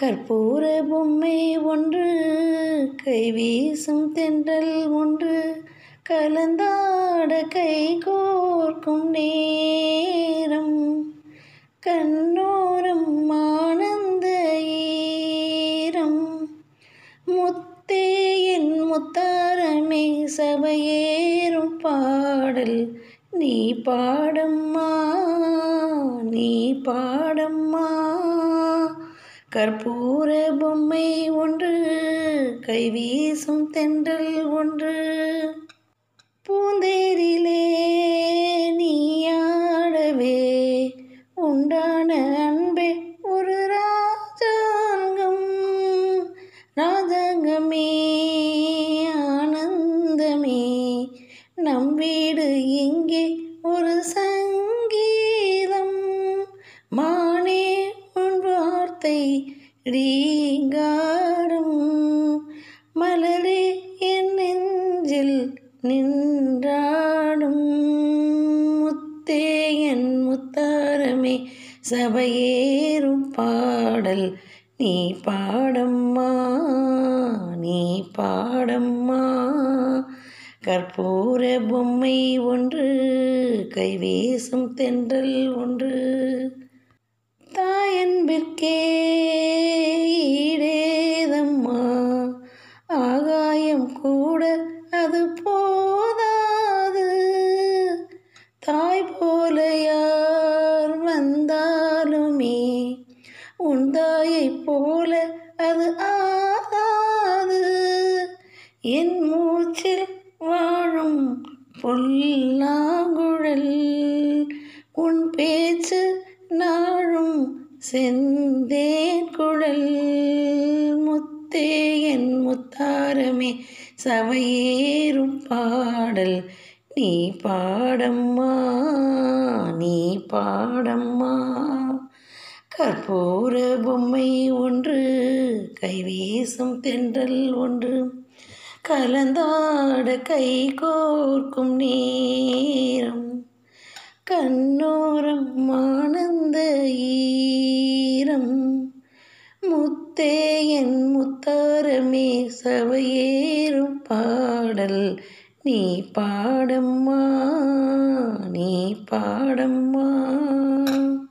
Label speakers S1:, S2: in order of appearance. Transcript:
S1: கற்பூர பொம்மை ஒன்று கைவீசும் தென்றல் ஒன்று கலந்தாட கை கோர்க்கும் நேரம் கண்ணோரம் ஆனந்த ஈரம். முத்தே என் முத்தாரமே சபையேறும் பாடல் நீ பாடம்மா நீ பாடம்மா. கற்பூர பொம்மை ஒன்று கைவீசும் தென்றல் ஒன்று. பூந்தேரிலே நீயாடவே உண்டான அன்பே ஒரு ராஜாங்கம். ராஜாங்கமே ஆனந்தமே நம் வீடு ரீங்காரம். மலரே என் நெஞ்சில் நின்றாடும். முத்தே என் முத்தாரமே சபையேறும் பாடல். நீ பாடம்மா நீ பாடம்மா. கற்பூர பொம்மை ஒன்று கைவீசும் தென்றல் ஒன்று. தாயன்பிற்கே ஈடேதம்மா. ஆகாயம் கூட அது போதாது. தாய் போல யார் வந்தாலுமே உன் தாயை போல அது ஆகாது. என் மூச்சில் வாழும் பொல்லாங்குழல் உன் பேச்சு நாளும் செந்தேன் குழல் முத்தே என் முத்தாரமே சவையேறும் பாடல். நீ பாடம்மா நீ பாடம்மா. கற்பூர பொம்மை ஒன்று கைவீசும் தென்றல் ஒன்று. கலந்தாட கை கோர்க்கும் நேரம். கண்ணோரம் ஆனந்த ஈரம். முத்தே என் முத்தாரமே சவையேறும் பாடல். நீ பாடம்மா நீ பாடம்மா.